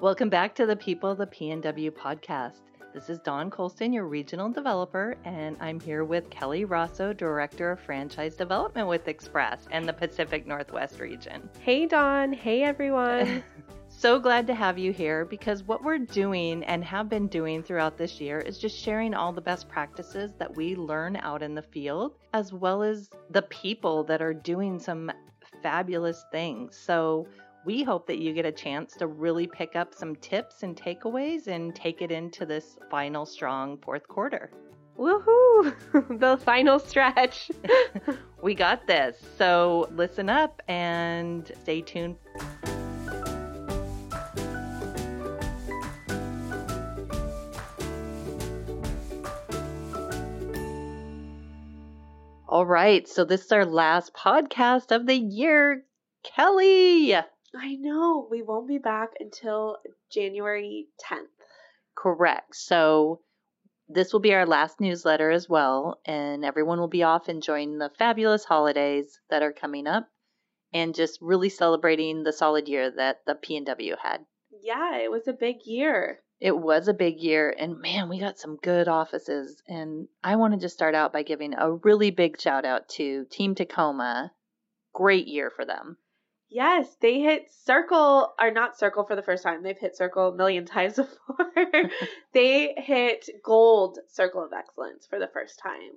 Welcome back to the People the PNW podcast. This is Don Colston, your regional developer, and I'm here with Kelly Rosso, Director of Franchise Development with Express and the Pacific Northwest region. Hey, Don. Hey, everyone. so glad to have you here because what we're doing and have been doing throughout this year is just sharing all the best practices that we learn out in the field, as well as the people that are doing some fabulous things. So, we hope that you get a chance to really pick up some tips and takeaways and take it into this final strong fourth quarter. Woohoo! the final stretch. we got this. So listen up and stay tuned. All right, so this is our last podcast of the year. Kelly, I know. We won't be back until January 10th. Correct. So this will be our last newsletter as well, and everyone will be off enjoying the fabulous holidays that are coming up and just really celebrating the solid year that the PNW had. Yeah, it was a big year. It was a big year, and man, we got some good offices. And I wanted to start out by giving a really big shout out to Team Tacoma. Great year for them. Yes, they hit circle or not circle for the first time. They've hit circle a million times before. they hit gold circle of excellence for the first time.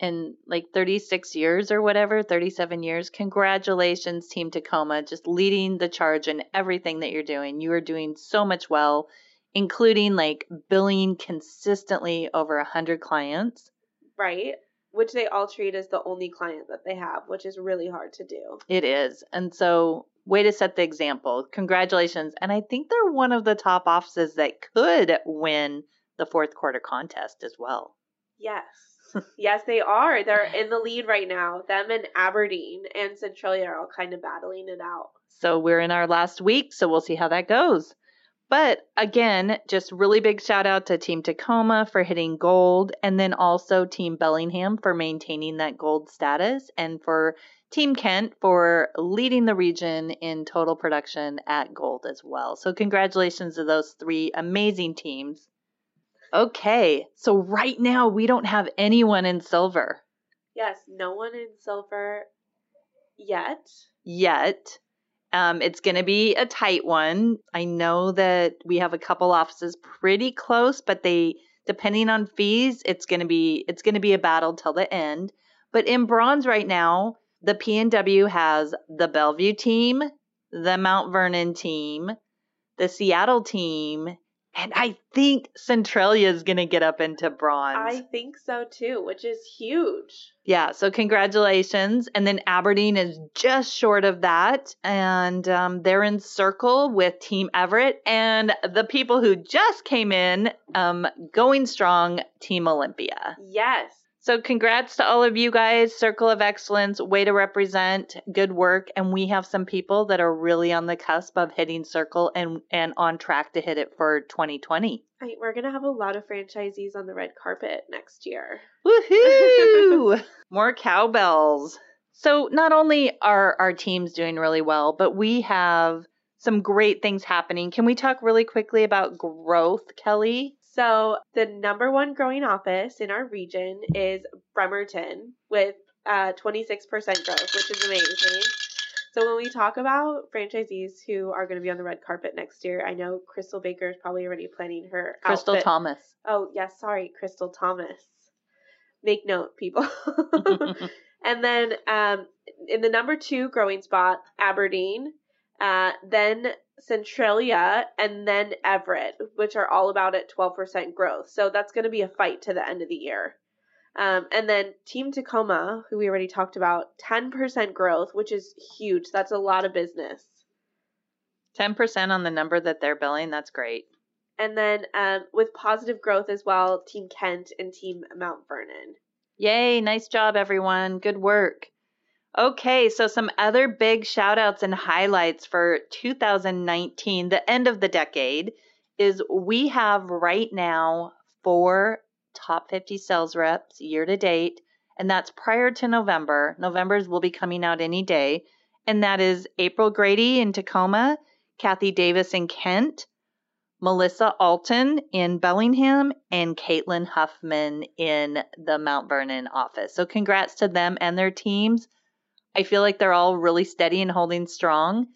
In like 36 years or whatever, 37 years. Congratulations, Team Tacoma, just leading the charge in everything that you're doing. You are doing so much well, including like billing consistently over 100 clients. Right which they all treat as the only client that they have, which is really hard to do. It is. And so, way to set the example. Congratulations. And I think they're one of the top offices that could win the fourth quarter contest as well. Yes. yes, they are. They're in the lead right now. Them and Aberdeen and Centralia are all kind of battling it out. So we're in our last week, so we'll see how that goes. But again, just really big shout out to Team Tacoma for hitting gold, and then also Team Bellingham for maintaining that gold status, and for Team Kent for leading the region in total production at gold as well. So, congratulations to those three amazing teams. Okay, so right now we don't have anyone in silver. Yes, no one in silver yet. Yet. Um, it's going to be a tight one. I know that we have a couple offices pretty close, but they, depending on fees, it's going to be it's going to be a battle till the end. But in bronze right now, the PNW has the Bellevue team, the Mount Vernon team, the Seattle team, and I think Centralia is going to get up into bronze. I think so too, which is huge. Yeah, so congratulations. And then Aberdeen is just short of that. And um, they're in circle with Team Everett and the people who just came in um, going strong, Team Olympia. Yes. So, congrats to all of you guys. Circle of Excellence, way to represent, good work. And we have some people that are really on the cusp of hitting Circle and, and on track to hit it for 2020. Right, we're going to have a lot of franchisees on the red carpet next year. Woohoo! More cowbells. So, not only are our teams doing really well, but we have some great things happening. Can we talk really quickly about growth, Kelly? So the number one growing office in our region is Bremerton with uh, 26% growth, which is amazing. So when we talk about franchisees who are going to be on the red carpet next year, I know Crystal Baker is probably already planning her Crystal outfit. Thomas. Oh yes, sorry, Crystal Thomas. Make note, people. and then um, in the number two growing spot, Aberdeen. Uh, then Centralia, and then Everett, which are all about at 12% growth. So that's going to be a fight to the end of the year. Um, and then Team Tacoma, who we already talked about, 10% growth, which is huge. That's a lot of business. 10% on the number that they're billing, that's great. And then um, with positive growth as well, Team Kent and Team Mount Vernon. Yay, nice job, everyone. Good work. Okay, so some other big shout outs and highlights for 2019, the end of the decade, is we have right now four top 50 sales reps year to date, and that's prior to November. November's will be coming out any day, and that is April Grady in Tacoma, Kathy Davis in Kent, Melissa Alton in Bellingham, and Caitlin Huffman in the Mount Vernon office. So, congrats to them and their teams. I feel like they're all really steady and holding strong.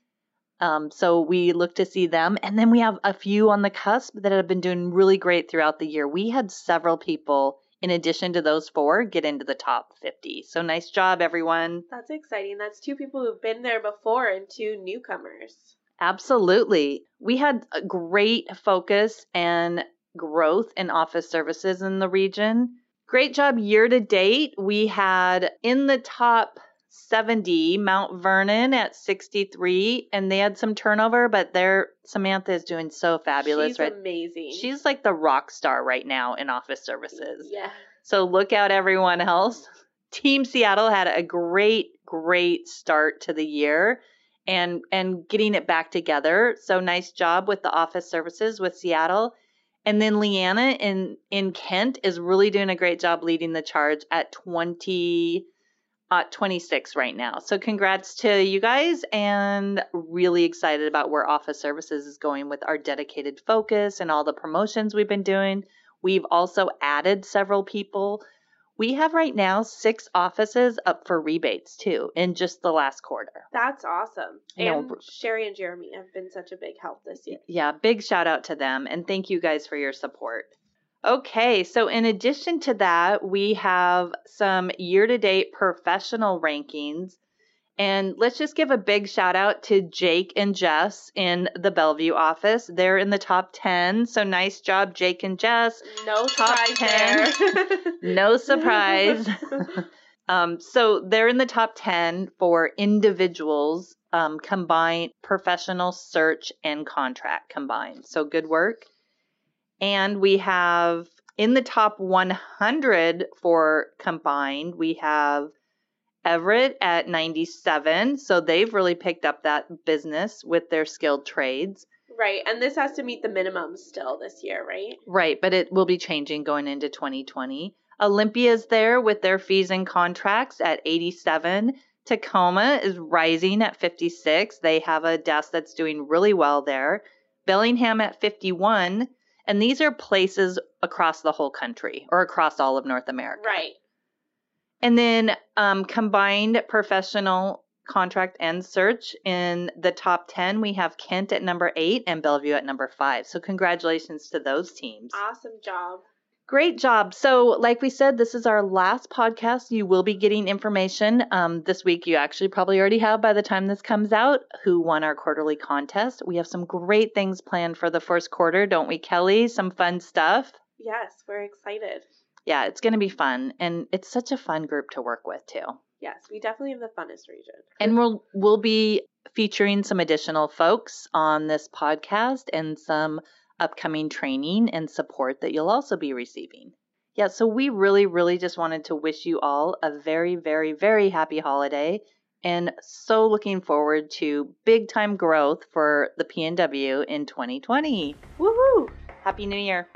Um, so we look to see them. And then we have a few on the cusp that have been doing really great throughout the year. We had several people, in addition to those four, get into the top 50. So nice job, everyone. That's exciting. That's two people who've been there before and two newcomers. Absolutely. We had a great focus and growth in office services in the region. Great job year to date. We had in the top 70 Mount Vernon at 63 and they had some turnover but their Samantha is doing so fabulous She's right amazing. She's like the rock star right now in office services. yeah. So look out everyone else. Team Seattle had a great great start to the year and and getting it back together. So nice job with the office services with Seattle. And then Leanna in in Kent is really doing a great job leading the charge at 20 uh, 26 right now. So congrats to you guys and really excited about where office services is going with our dedicated focus and all the promotions we've been doing. We've also added several people. We have right now six offices up for rebates too in just the last quarter. That's awesome. Know. And Sherry and Jeremy have been such a big help this year. Yeah, big shout out to them and thank you guys for your support. Okay, so in addition to that, we have some year to date professional rankings. And let's just give a big shout out to Jake and Jess in the Bellevue office. They're in the top 10. So nice job, Jake and Jess. No Top surprise 10. there. No surprise. um, so they're in the top 10 for individuals um, combined, professional search and contract combined. So good work. And we have in the top 100 for combined, we have Everett at 97. So they've really picked up that business with their skilled trades. right. And this has to meet the minimum still this year, right? Right, but it will be changing going into 2020. Olympia's there with their fees and contracts at 87. Tacoma is rising at 56. They have a desk that's doing really well there. Bellingham at 51. And these are places across the whole country or across all of North America. Right. And then um, combined professional contract and search in the top 10, we have Kent at number eight and Bellevue at number five. So, congratulations to those teams. Awesome job. Great job. So, like we said, this is our last podcast. You will be getting information um, this week. You actually probably already have by the time this comes out who won our quarterly contest. We have some great things planned for the first quarter, don't we, Kelly? Some fun stuff. Yes, we're excited. Yeah, it's going to be fun. And it's such a fun group to work with, too. Yes, we definitely have the funnest region. And we'll we'll be featuring some additional folks on this podcast and some upcoming training and support that you'll also be receiving. Yeah, so we really really just wanted to wish you all a very very very happy holiday and so looking forward to big time growth for the PNW in 2020. Woohoo! Happy New Year.